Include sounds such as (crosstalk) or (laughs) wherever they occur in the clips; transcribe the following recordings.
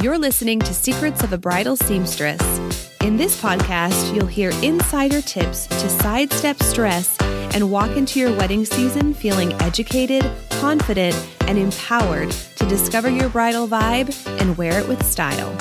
You're listening to Secrets of a Bridal Seamstress. In this podcast, you'll hear insider tips to sidestep stress and walk into your wedding season feeling educated, confident, and empowered to discover your bridal vibe and wear it with style.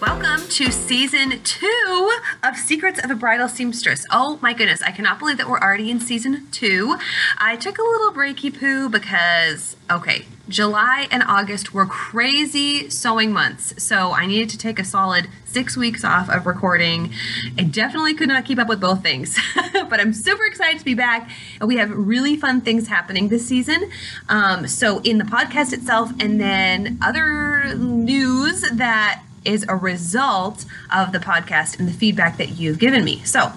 Welcome to season two of Secrets of a Bridal Seamstress. Oh my goodness, I cannot believe that we're already in season two. I took a little breaky poo because, okay, July and August were crazy sewing months, so I needed to take a solid six weeks off of recording. I definitely could not keep up with both things, (laughs) but I'm super excited to be back, and we have really fun things happening this season. Um, so, in the podcast itself, and then other news that is a result of the podcast and the feedback that you've given me. So,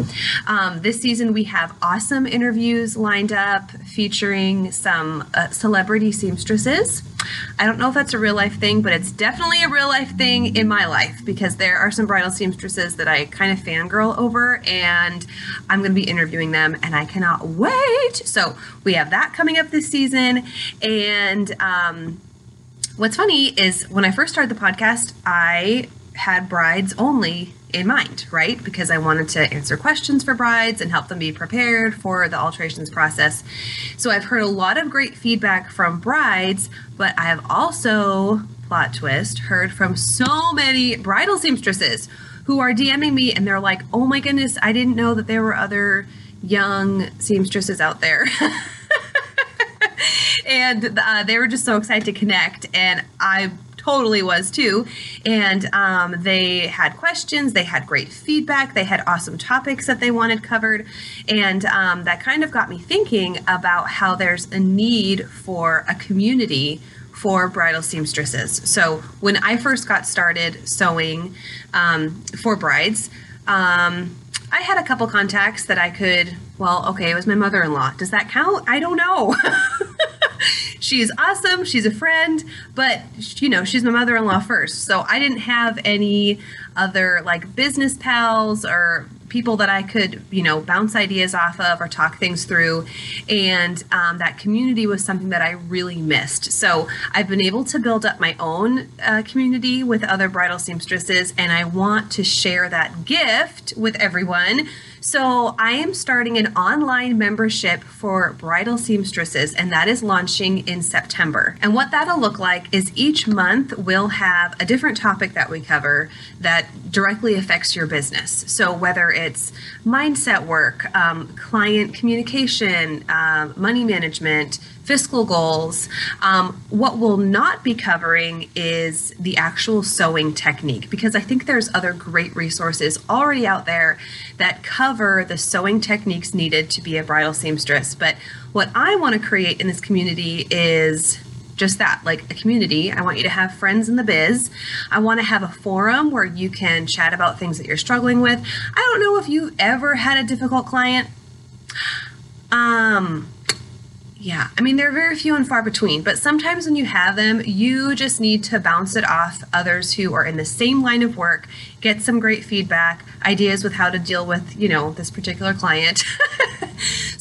um, this season we have awesome interviews lined up featuring some uh, celebrity seamstresses. I don't know if that's a real life thing, but it's definitely a real life thing in my life because there are some bridal seamstresses that I kind of fangirl over, and I'm going to be interviewing them, and I cannot wait. So, we have that coming up this season, and um, what's funny is when I first started the podcast, I had brides only in mind, right? Because I wanted to answer questions for brides and help them be prepared for the alterations process. So I've heard a lot of great feedback from brides, but I have also, plot twist, heard from so many bridal seamstresses who are DMing me and they're like, oh my goodness, I didn't know that there were other young seamstresses out there. (laughs) and uh, they were just so excited to connect and i totally was too and um, they had questions they had great feedback they had awesome topics that they wanted covered and um, that kind of got me thinking about how there's a need for a community for bridal seamstresses so when i first got started sewing um, for brides um, I had a couple contacts that I could, well, okay, it was my mother in law. Does that count? I don't know. (laughs) she's awesome. She's a friend, but you know, she's my mother-in-law first. So I didn't have any other like business pals or people that I could, you know, bounce ideas off of or talk things through. And um, that community was something that I really missed. So I've been able to build up my own uh, community with other bridal seamstresses, and I want to share that gift with everyone so, I am starting an online membership for bridal seamstresses, and that is launching in September. And what that'll look like is each month we'll have a different topic that we cover that directly affects your business. So, whether it's mindset work, um, client communication, uh, money management, fiscal goals. Um, what we'll not be covering is the actual sewing technique because I think there's other great resources already out there that cover the sewing techniques needed to be a bridal seamstress. But what I want to create in this community is just that like a community. I want you to have friends in the biz. I want to have a forum where you can chat about things that you're struggling with. I don't know if you've ever had a difficult client. Um, yeah, I mean, they're very few and far between, but sometimes when you have them, you just need to bounce it off others who are in the same line of work, get some great feedback, ideas with how to deal with, you know, this particular client. (laughs)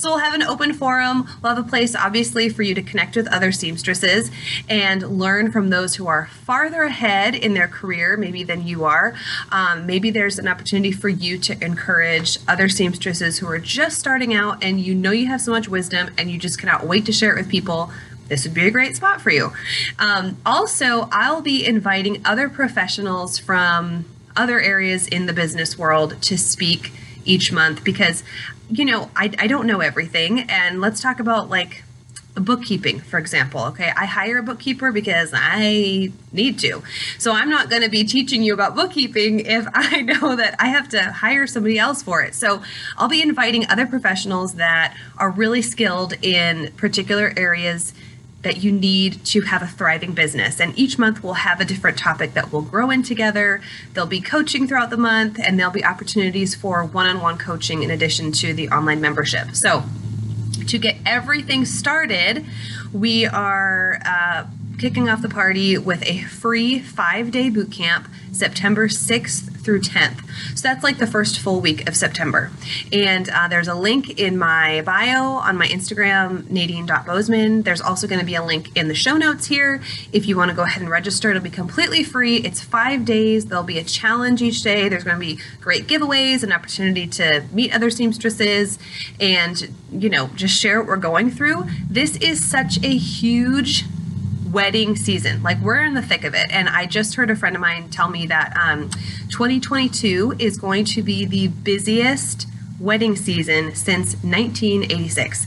so we'll have an open forum. We'll have a place, obviously, for you to connect with other seamstresses and learn from those who are farther ahead in their career, maybe than you are. Um, maybe there's an opportunity for you to encourage other seamstresses who are just starting out and you know you have so much wisdom and you just cannot wait to share it with people this would be a great spot for you. Um, also, I'll be inviting other professionals from other areas in the business world to speak each month because you know I, I don't know everything. And let's talk about like bookkeeping for example okay? I hire a bookkeeper because i need to. So i'm not going to be teaching you about bookkeeping if (laughs) i know that i have to hire somebody else for it. So i'll be inviting other professionals that are really skilled in particular areas that you need to have a thriving business. And each month we'll have a different topic that we'll grow in together. There'll be coaching throughout the month, and there'll be opportunities for one on one coaching in addition to the online membership. So, to get everything started, we are uh, kicking off the party with a free five day boot camp September 6th through 10th. So that's like the first full week of September. And uh, there's a link in my bio on my Instagram, nadine.bozeman. There's also going to be a link in the show notes here. If you want to go ahead and register, it'll be completely free. It's five days. There'll be a challenge each day. There's going to be great giveaways, an opportunity to meet other seamstresses, and, you know, just share what we're going through. This is such a huge wedding season. Like we're in the thick of it. And I just heard a friend of mine tell me that um, 2022 is going to be the busiest wedding season since 1986.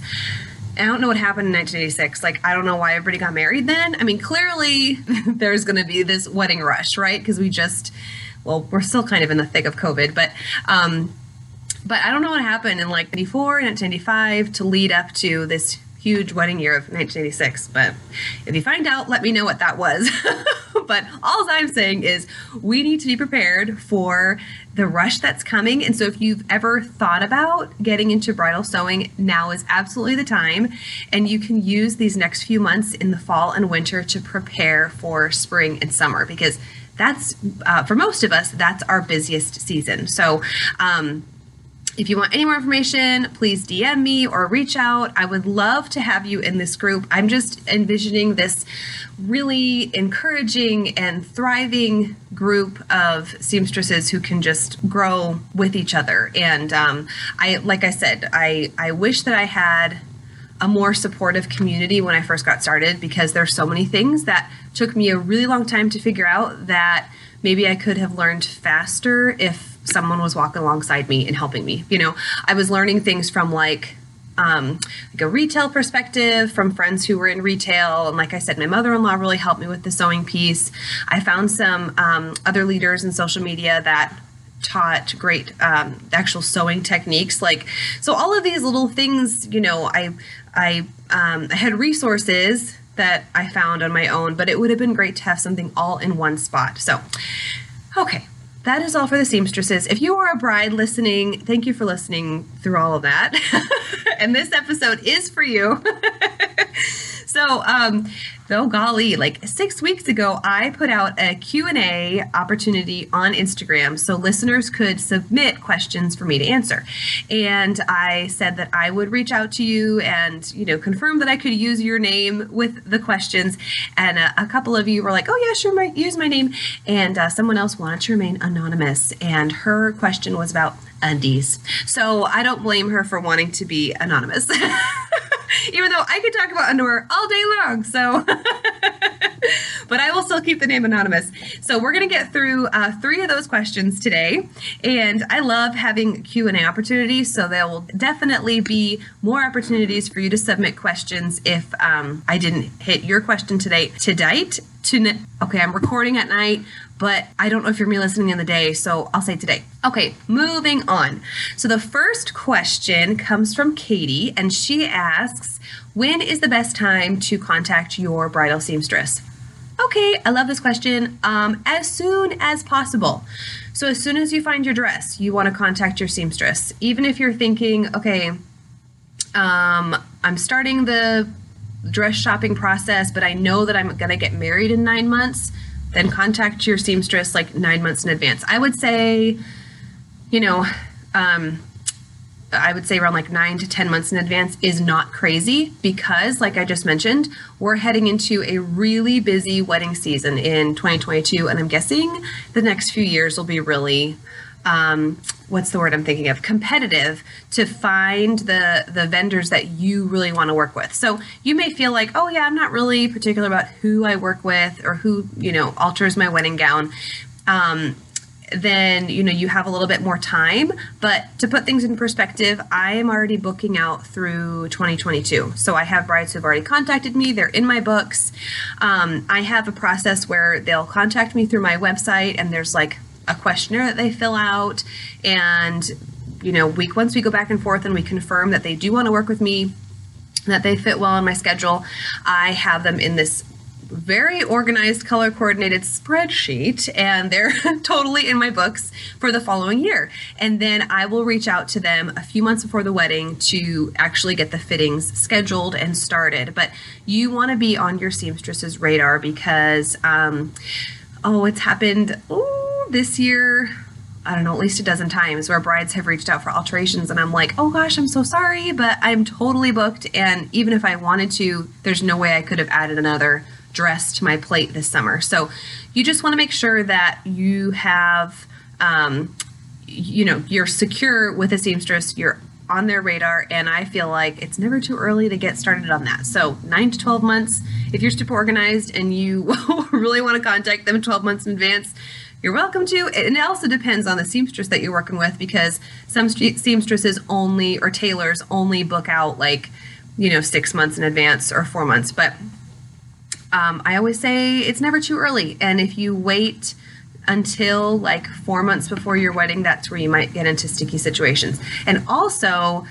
I don't know what happened in 1986. Like, I don't know why everybody got married then. I mean, clearly (laughs) there's going to be this wedding rush, right? Because we just, well, we're still kind of in the thick of COVID, but, um, but I don't know what happened in like 94 and 1995 to lead up to this huge wedding year of 1986. But if you find out, let me know what that was. (laughs) but all I'm saying is we need to be prepared for the rush that's coming. And so if you've ever thought about getting into bridal sewing, now is absolutely the time. And you can use these next few months in the fall and winter to prepare for spring and summer because that's uh, for most of us that's our busiest season so um, if you want any more information, please DM me or reach out. I would love to have you in this group. I'm just envisioning this really encouraging and thriving group of seamstresses who can just grow with each other. And um, I, like I said, I, I wish that I had a more supportive community when I first got started because there's so many things that took me a really long time to figure out that maybe I could have learned faster if someone was walking alongside me and helping me. You know, I was learning things from like um, like a retail perspective from friends who were in retail. And like I said, my mother in law really helped me with the sewing piece. I found some um, other leaders in social media that taught great um, actual sewing techniques. Like, so all of these little things, you know, I, I, um, I had resources that I found on my own, but it would have been great to have something all in one spot. So, okay, that is all for the seamstresses. If you are a bride listening, thank you for listening through all of that. (laughs) and this episode is for you. (laughs) so, um, though golly like six weeks ago i put out a q&a opportunity on instagram so listeners could submit questions for me to answer. And i said that i would reach out to you and you know confirm that i could use your name with the questions. And a, a couple of you were like oh yeah sure my, use my name. And uh, someone else wanted to remain anonymous and her question was about undies so i don't blame her for wanting to be anonymous (laughs) even though I could talk about underwear all day long. So, (laughs) but I will still keep the name anonymous. So we're going to get through uh, three of those questions today, and I love having Q and A opportunities. So there will definitely be more opportunities for you to submit questions if um, I didn't hit your question today. To date, to okay, I'm recording at night but I don't know if you're me listening in the day, so I'll say today. Okay, moving on. So the first question comes from Katie, and she asks, When is the best time to contact your bridal seamstress? Okay, I love this question. Um, as soon as possible. So, as soon as you find your dress, you want to contact your seamstress. Even if you're thinking, okay, um, I'm starting the dress shopping process, but I know that I'm going to get married in nine months then contact your seamstress like nine months in advance. I would say, you know, um, I would say around like nine to 10 months in advance is not crazy because, like I just mentioned, we're heading into a really busy wedding season in 2022. And I'm guessing the next few years will be really um, what's the word I'm thinking of competitive to find the the vendors that you really want to work with. So you may feel like, oh yeah, I'm not really particular about who I work with or who you know alters my wedding gown. Um, then you know you have a little bit more time. But to put things in perspective i am already booking out through 2022 so i have brides who've already contacted me. They're in my books. Um, i have a process where they'll contact me through my website and there's like a questionnaire that they fill out. And you know week once we go back and forth and we confirm that they do want to work with me that they fit well in my schedule i have them in this very organized color coordinated spreadsheet and they're (laughs) totally in my books for the following year and then i will reach out to them a few months before the wedding to actually get the fittings scheduled and started but you want to be on your seamstress's radar because um, oh it's happened oh this year I don't know, at least a dozen times where brides have reached out for alterations, and I'm like, oh gosh, I'm so sorry, but I'm totally booked. And even if I wanted to, there's no way I could have added another dress to my plate this summer. So you just want to make sure that you have, um, you know, you're secure with a seamstress. You're on their radar, and I feel like it's never too early to get started on that. So, nine to 12 months, if you're super organized and you (laughs) really want to contact them 12 months in advance, you're welcome to. And it also depends on the seamstress that you're working with because some seamstresses only or tailors only book out like, you know, six months in advance or four months. But um, I always say it's never too early. And if you wait, until like four months before your wedding, that's where you might get into sticky situations. And also,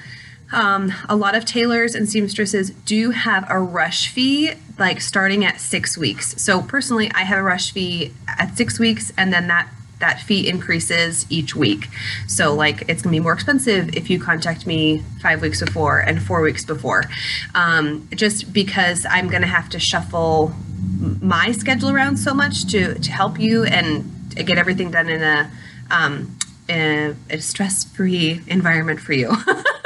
um, a lot of tailors and seamstresses do have a rush fee, like starting at six weeks. So personally, I have a rush fee at six weeks, and then that that fee increases each week. So like it's gonna be more expensive if you contact me five weeks before and four weeks before, um, just because I'm gonna have to shuffle my schedule around so much to to help you and get everything done in a, um, a, a stress-free environment for you. (laughs)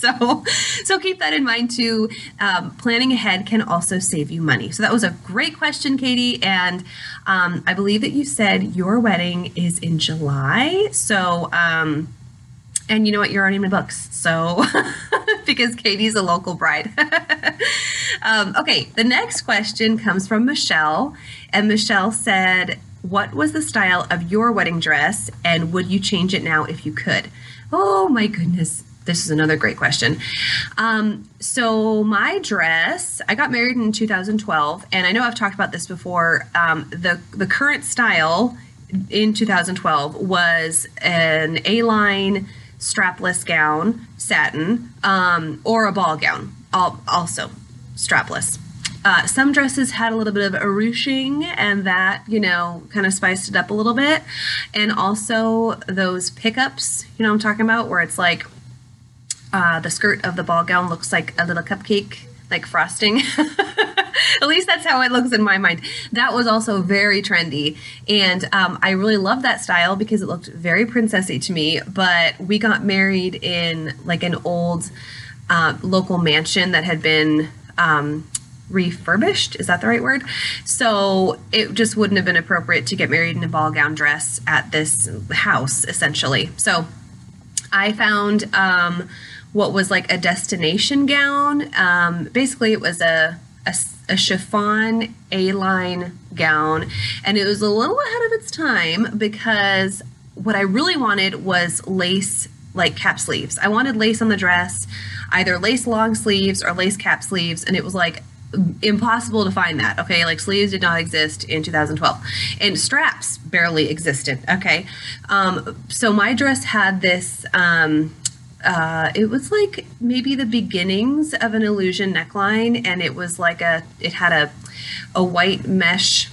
(laughs) so so keep that in mind too. Um, planning ahead can also save you money. So that was a great question katie. And um, i believe that you said your wedding is in july. So um, and you know what? You're already in my books. So (laughs) because katie's a local bride. (laughs) Um, okay. The next question comes from michelle. And michelle said what was the style of your wedding dress? And would you change it now if you could? Oh my goodness. This is another great question. Um, so, my dress, I got married in 2012, and I know I've talked about this before. Um, the, the current style in 2012 was an A line strapless gown, satin, um, or a ball gown, also strapless. Uh, some dresses had a little bit of ruching, and that, you know, kind of spiced it up a little bit. And also those pickups, you know I'm talking about, where it's like uh, the skirt of the ball gown looks like a little cupcake, like frosting. (laughs) At least that's how it looks in my mind. That was also very trendy. And um, I really loved that style because it looked very princessy to me. But we got married in like an old uh, local mansion that had been. Um, refurbished. Is that the right word? So it just wouldn't have been appropriate to get married in a ball gown dress at this house, essentially. So I found um, what was like a destination gown. Um, basically, it was a, a, a chiffon A line gown, and it was a little ahead of its time because what I really wanted was lace like cap sleeves. I wanted lace on the dress, either lace long sleeves or lace cap sleeves, and it was like impossible to find that. Okay, like sleeves did not exist in 2012, and straps barely existed. Okay, um, so my dress had this. Um, uh, it was like maybe the beginnings of an illusion neckline, and it was like a. It had a, a white mesh.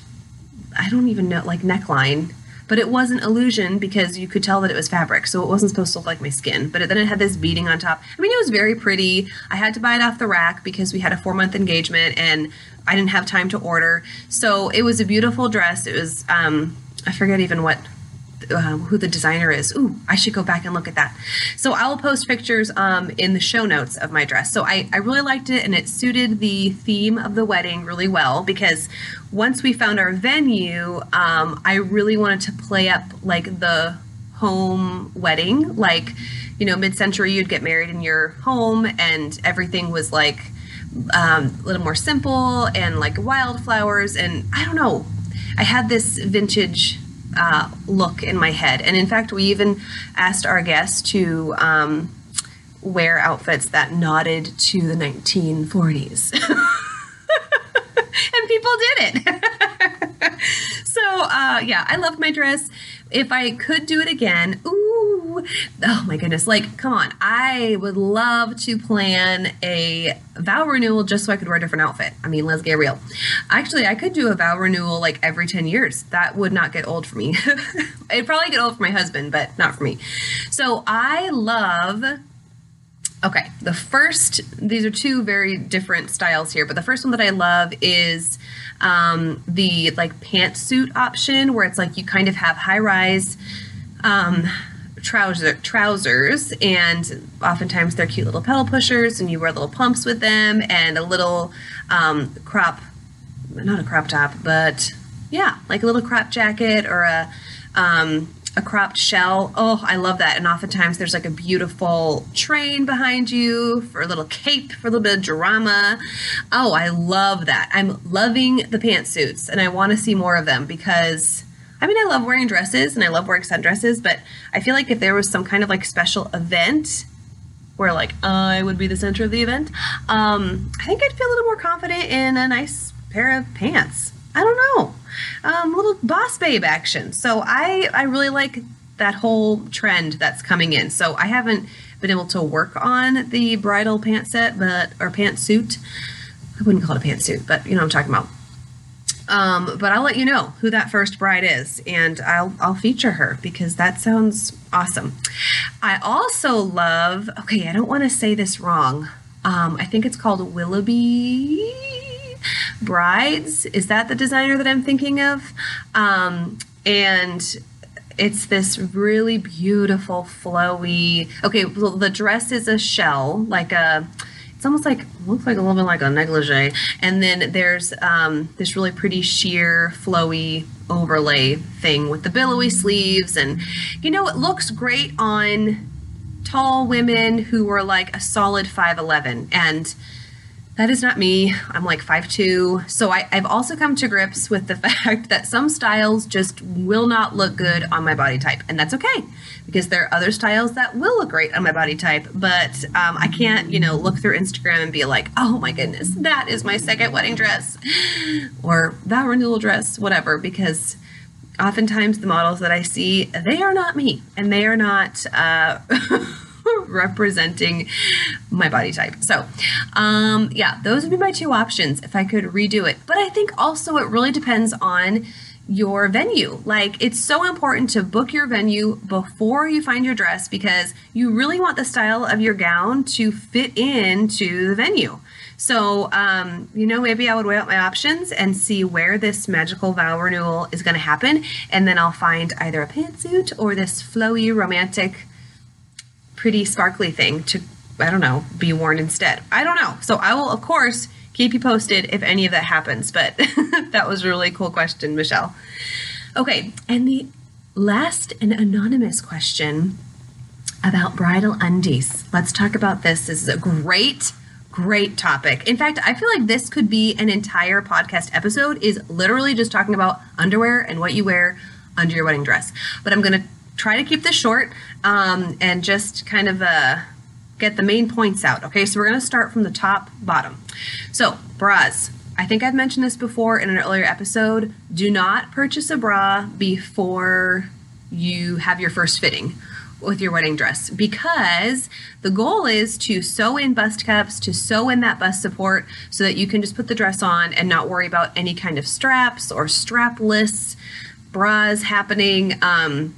I don't even know like neckline but it wasn't illusion because you could tell that it was fabric, so it wasn't supposed to look like my skin. But it, then it had this beading on top. I mean, it was very pretty. I had to buy it off the rack because we had a four month engagement and I didn't have time to order. So it was a beautiful dress. It was, um, I forget even what um, who the designer is. Ooh, I should go back and look at that. So I will post pictures um, in the show notes of my dress. So I, I really liked it and it suited the theme of the wedding really well because once we found our venue, um, I really wanted to play up like the home wedding. Like, you know, mid century, you'd get married in your home and everything was like um, a little more simple and like wildflowers. And I don't know, I had this vintage uh, look in my head. And in fact, we even asked our guests to um, wear outfits that nodded to the 1940s. (laughs) (laughs) and people did it. (laughs) so, uh, yeah, I loved my dress. If I could do it again, ooh, oh my goodness, like, come on. I would love to plan a vow renewal just so I could wear a different outfit. I mean, let's get real. Actually, I could do a vow renewal like every 10 years. That would not get old for me. (laughs) It'd probably get old for my husband, but not for me. So I love Okay, the first, these are two very different styles here, but the first one that I love is um, the like pantsuit option where it's like you kind of have high rise um, trouser trousers and oftentimes they're cute little pedal pushers and you wear little pumps with them and a little um, crop not a crop top but yeah like a little crop jacket or a um, a cropped shell. Oh i love that. And oftentimes there's like a beautiful train behind you for a little cape for a little bit of drama. Oh i love that. I'm loving the pantsuits and i want to see more of them because I mean, I love wearing dresses and I love wearing sundresses, but I feel like if there was some kind of like special event where like I would be the center of the event, um, I think I'd feel a little more confident in a nice pair of pants. I don't know, um, little boss babe action. So I I really like that whole trend that's coming in. So I haven't been able to work on the bridal pant set, but or pantsuit. I wouldn't call it a pantsuit, but you know I'm talking about. Um, but I'll let you know who that first bride is, and I'll I'll feature her because that sounds awesome. I also love. Okay, I don't want to say this wrong. Um, I think it's called Willowby Brides. Is that the designer that I'm thinking of? Um, and it's this really beautiful, flowy. Okay, well, the dress is a shell, like a it's almost like looks like a little bit like a negligee and then there's um, this really pretty sheer flowy overlay thing with the billowy sleeves and you know it looks great on tall women who are like a solid 5'11 and that is not me. I'm like 5'2. So I, have also come to grips with the (laughs) fact that some styles just will not look good on my body type. And that's okay because there are other styles that will look great on my body type. But um, I can't, you know, look through Instagram and be like, oh my goodness, that is my second wedding dress (laughs) or that renewal dress, whatever, because oftentimes the models that I see, they are not me and they are not. Uh, (laughs) (laughs) representing my body type. So, um, yeah, those would be my two options if I could redo it. But I think also it really depends on your venue. Like, it's so important to book your venue before you find your dress because you really want the style of your gown to fit into the venue. So, um, you know, maybe I would weigh out my options and see where this magical vow renewal is going to happen. And then I'll find either a pantsuit or this flowy, romantic pretty sparkly thing to, I don't know, be worn instead. I don't know. So I will, of course, keep you posted if any of that happens. But (laughs) that was a really cool question, Michelle. Okay, and the last and anonymous question about bridal undies. Let's talk about this. This is a great great topic. In fact, I feel like this could be an entire podcast episode is literally just talking about underwear and what you wear under your wedding dress. But I'm going to try to keep this short um, and just kind of uh, get the main points out. Okay, so we're going to start from the top bottom. So, bras. I think I've mentioned this before in an earlier episode. Do not purchase a bra before you have your first fitting with your wedding dress because the goal is to sew in bust cups, to sew in that bust support so that you can just put the dress on and not worry about any kind of straps or strapless bras happening. Um,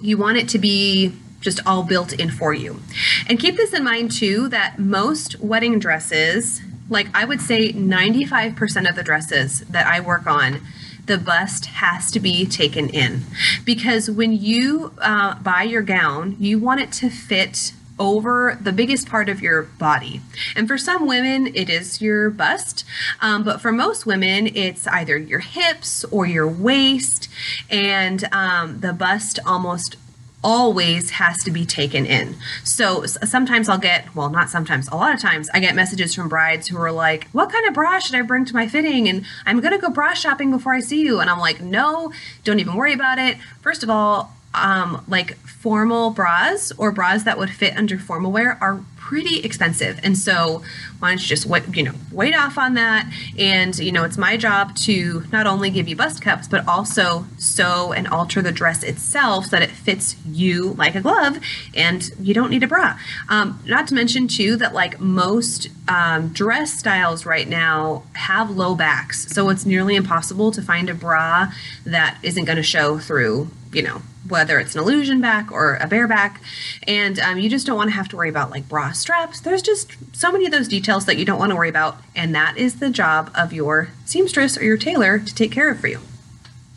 you want it to be just all built in for you. And keep this in mind too that most wedding dresses, like I would say 95% of the dresses that I work on, the bust has to be taken in. Because when you uh, buy your gown, you want it to fit over the biggest part of your body. And for some women, it is your bust. Um, but for most women, it's either your hips or your waist. And um, the bust almost always has to be taken in. So sometimes I'll get, well, not sometimes, a lot of times I get messages from brides who are like, What kind of bra should I bring to my fitting? And I'm going to go bra shopping before I see you. And I'm like, No, don't even worry about it. First of all, um, like formal bras or bras that would fit under formal wear are pretty expensive. And so why don't you just wait, you know, wait off on that. And, you know, it's my job to not only give you bust cups, but also sew and alter the dress itself so that it fits you like a glove and you don't need a bra. Um, not to mention too that like most um, dress styles right now have low backs. So it's nearly impossible to find a bra that isn't going to show through, you know, whether it's an illusion back or a bare back. And um, you just don't want to have to worry about like bra straps. There's just so many of those details that you don't want to worry about. And that is the job of your seamstress or your tailor to take care of for you.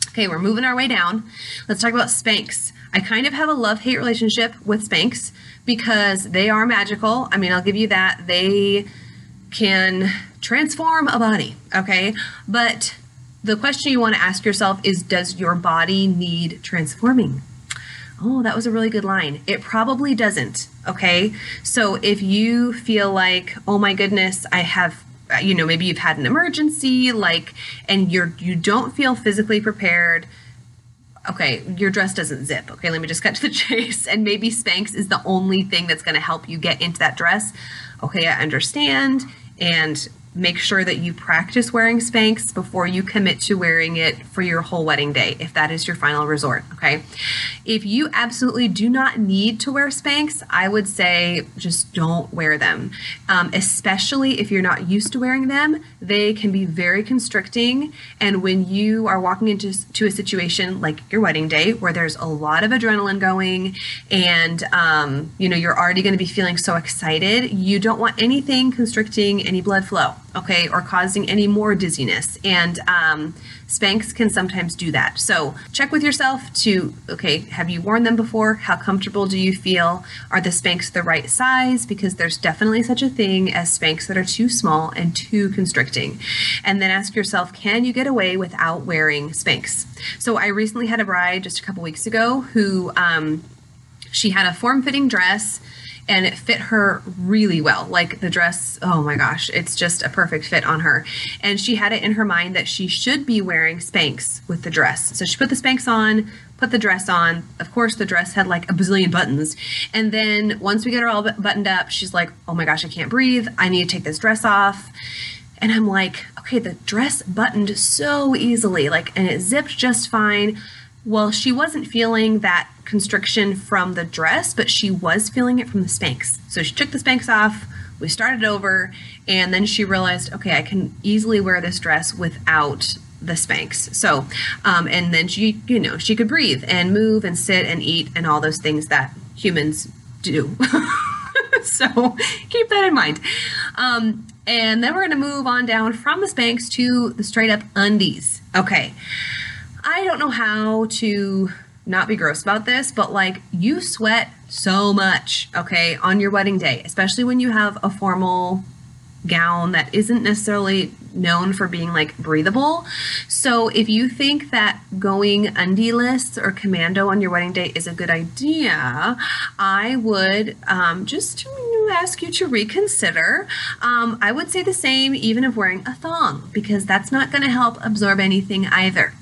Okay, we're moving our way down. Let's talk about Spanx. I kind of have a love hate relationship with Spanx because they are magical. I mean, I'll give you that. They can transform a body, okay? But the question you want to ask yourself is Does your body need transforming? Oh, that was a really good line. It probably doesn't, okay? So if you feel like, oh my goodness, I have you know maybe you've had an emergency like and you're you don't feel physically prepared okay, your dress doesn't zip. Okay, let me just cut to the (laughs) chase. And maybe Spanx is the only thing that's going to help you get into that dress. Okay, I understand. And make sure that you practice wearing Spanx before you commit to wearing it for your whole wedding day, if that is your final resort. Okay. If you absolutely do not need to wear Spanx, I would say just don't wear them, um, especially if you're not used to wearing them. They can be very constricting. And when you are walking into to a situation like your wedding day where there's a lot of adrenaline going and, um, you know, you're already going to be feeling so excited, you don't want anything constricting any blood flow okay, or causing any more dizziness. And um, Spanx can sometimes do that. So check with yourself to, okay, have you worn them before? How comfortable do you feel? Are the Spanx the right size? Because there's definitely such a thing as Spanx that are too small and too constricting. And then ask yourself, can you get away without wearing Spanx? So I recently had a bride just a couple weeks ago who, um, she had a form fitting dress and it fit her really well. Like the dress, oh my gosh, it's just a perfect fit on her. And she had it in her mind that she should be wearing Spanx with the dress. So she put the Spanx on, put the dress on. Of course, the dress had like a bazillion buttons. And then once we get her all buttoned up, she's like, oh my gosh, I can't breathe. I need to take this dress off. And I'm like, okay, the dress buttoned so easily, like, and it zipped just fine. Well, she wasn't feeling that constriction from the dress, but she was feeling it from the Spanx. So she took the Spanx off, we started over, and then she realized, okay, I can easily wear this dress without the Spanx. So, um, and then she, you know, she could breathe and move and sit and eat and all those things that humans do. (laughs) so keep that in mind. Um, and then we're going to move on down from the Spanx to the straight up undies. Okay. I don't know how to not be gross about this, but like you sweat so much, okay, on your wedding day, especially when you have a formal gown that isn't necessarily known for being like breathable. So if you think that going undieless or commando on your wedding day is a good idea, I would um, just ask you to reconsider. Um, I would say the same even of wearing a thong because that's not going to help absorb anything either.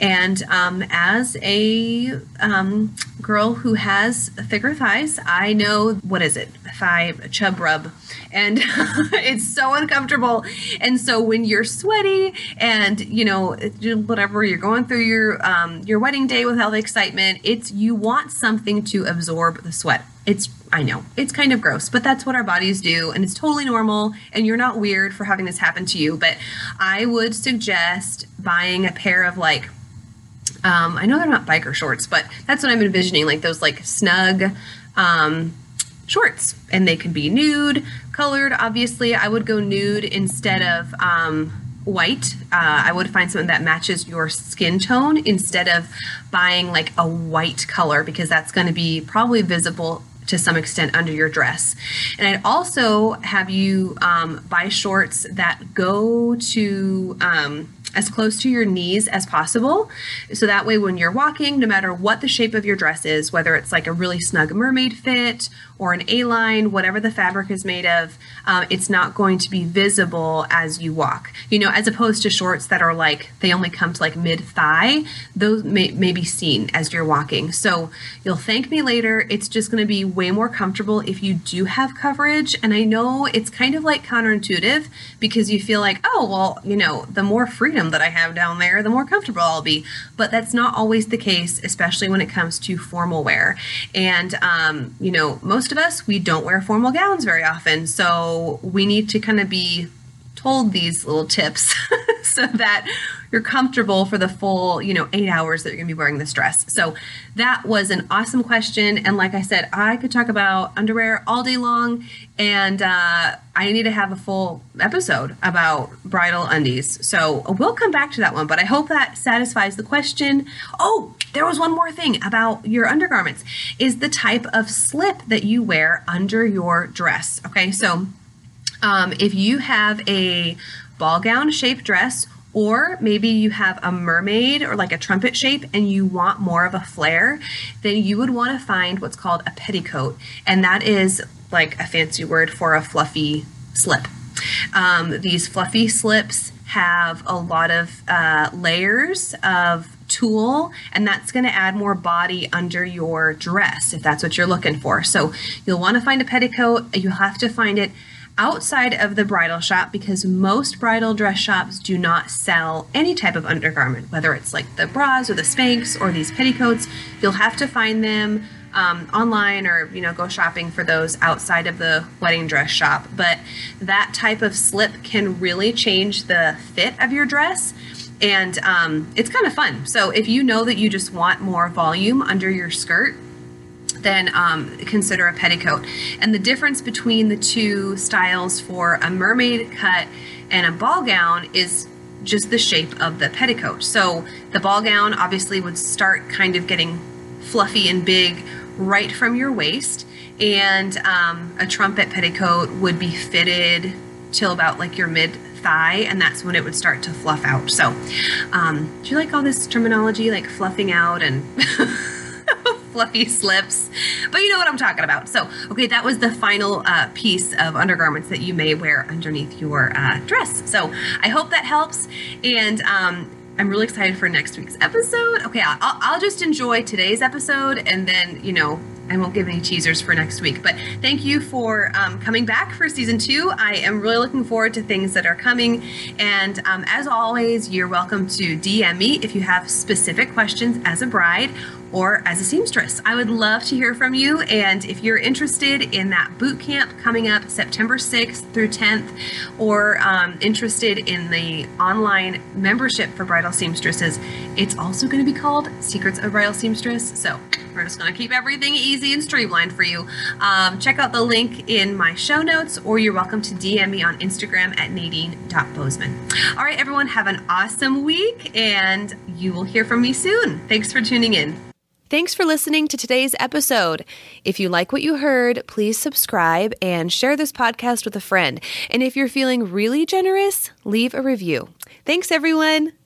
And um, as a um, girl who has thicker thighs, I know what is it? Thigh chub rub. And (laughs) it's so uncomfortable. And so when you're sweaty and, you know, whatever, you're going through your um, your wedding day with all the excitement, it's you want something to absorb the sweat. It's I know it's kind of gross, but that's what our bodies do, and it's totally normal. And you're not weird for having this happen to you. But I would suggest buying a pair of like, um, I know they're not biker shorts, but that's what I'm envisioning, like those like snug um, shorts, and they can be nude, colored. Obviously, I would go nude instead of. Um, white. Uh, I would find something that matches your skin tone instead of buying like a white color because that's going to be probably visible to some extent under your dress. And I'd also have you um, buy shorts that go to um, as close to your knees as possible. So that way, when you're walking, no matter what the shape of your dress is, whether it's like a really snug mermaid fit or an A line, whatever the fabric is made of, um, it's not going to be visible as you walk. You know, as opposed to shorts that are like they only come to like mid thigh, those may, may be seen as you're walking. So you'll thank me later. It's just going to be way more comfortable if you do have coverage. And I know it's kind of like counterintuitive because you feel like, oh, well, you know, the more freedom that I have down there, the more comfortable I'll be. But that's not always the case, especially when it comes to formal wear. And, um, you know, most most of us, we don't wear formal gowns very often. So we need to kind of be told these little tips (laughs) so that you're comfortable for the full, you know, eight hours that you're gonna be wearing this dress. So that was an awesome question. And like I said, I could talk about underwear all day long. And uh, I need to have a full episode about bridal undies. So we'll come back to that one. But I hope that satisfies the question. Oh, there was one more thing about your undergarments is the type of slip that you wear under your dress. Okay, so um, if you have a ball gown shaped dress or maybe you have a mermaid or like a trumpet shape and you want more of a flare, then you would want to find what's called a petticoat. And that is like a fancy word for a fluffy slip. Um, these fluffy slips have a lot of uh, layers of tulle and that's going to add more body under your dress if that's what you're looking for. So you'll want to find a petticoat. You'll have to find it outside of the bridal shop because most bridal dress shops do not sell any type of undergarment, whether it's like the bras or the Spanx or these petticoats. You'll have to find them um, online or you know go shopping for those outside of the wedding dress shop. But that type of slip can really change the fit of your dress. And um, it's kind of fun. So, if you know that you just want more volume under your skirt, then um, consider a petticoat. And the difference between the two styles for a mermaid cut and a ball gown is just the shape of the petticoat. So the ball gown obviously would start kind of getting fluffy and big right from your waist, and um, a trumpet petticoat would be fitted till about like your mid thigh, and that's when it would start to fluff out. So, um, do you like all this terminology, like fluffing out and (laughs) fluffy slips. But you know what I'm talking about. So, okay, that was the final uh, piece of undergarments that you may wear underneath your uh, dress. So, I hope that helps. And um, I'm really excited for next week's episode. Okay, I'll, I'll just enjoy today's episode and then, you know, I won't give any teasers for next week. But thank you for um, coming back for season two. I am really looking forward to things that are coming. And um, as always, you're welcome to DM me if you have specific questions as a bride or as a seamstress. I would love to hear from you. And if you're interested in that boot camp coming up September 6th through 10th, or um, interested in the online membership for bridal seamstresses, it's also going to be called Secrets of Bridal Seamstress. So we're just going to keep everything easy and streamlined for you. Um, check out the link in my show notes, or you're welcome to DM me on Instagram at nadine.bozeman. All right, everyone, have an awesome week, and you will hear from me soon. Thanks for tuning in. Thanks for listening to today's episode. If you like what you heard, please subscribe and share this podcast with a friend. And if you're feeling really generous, leave a review. Thanks, everyone.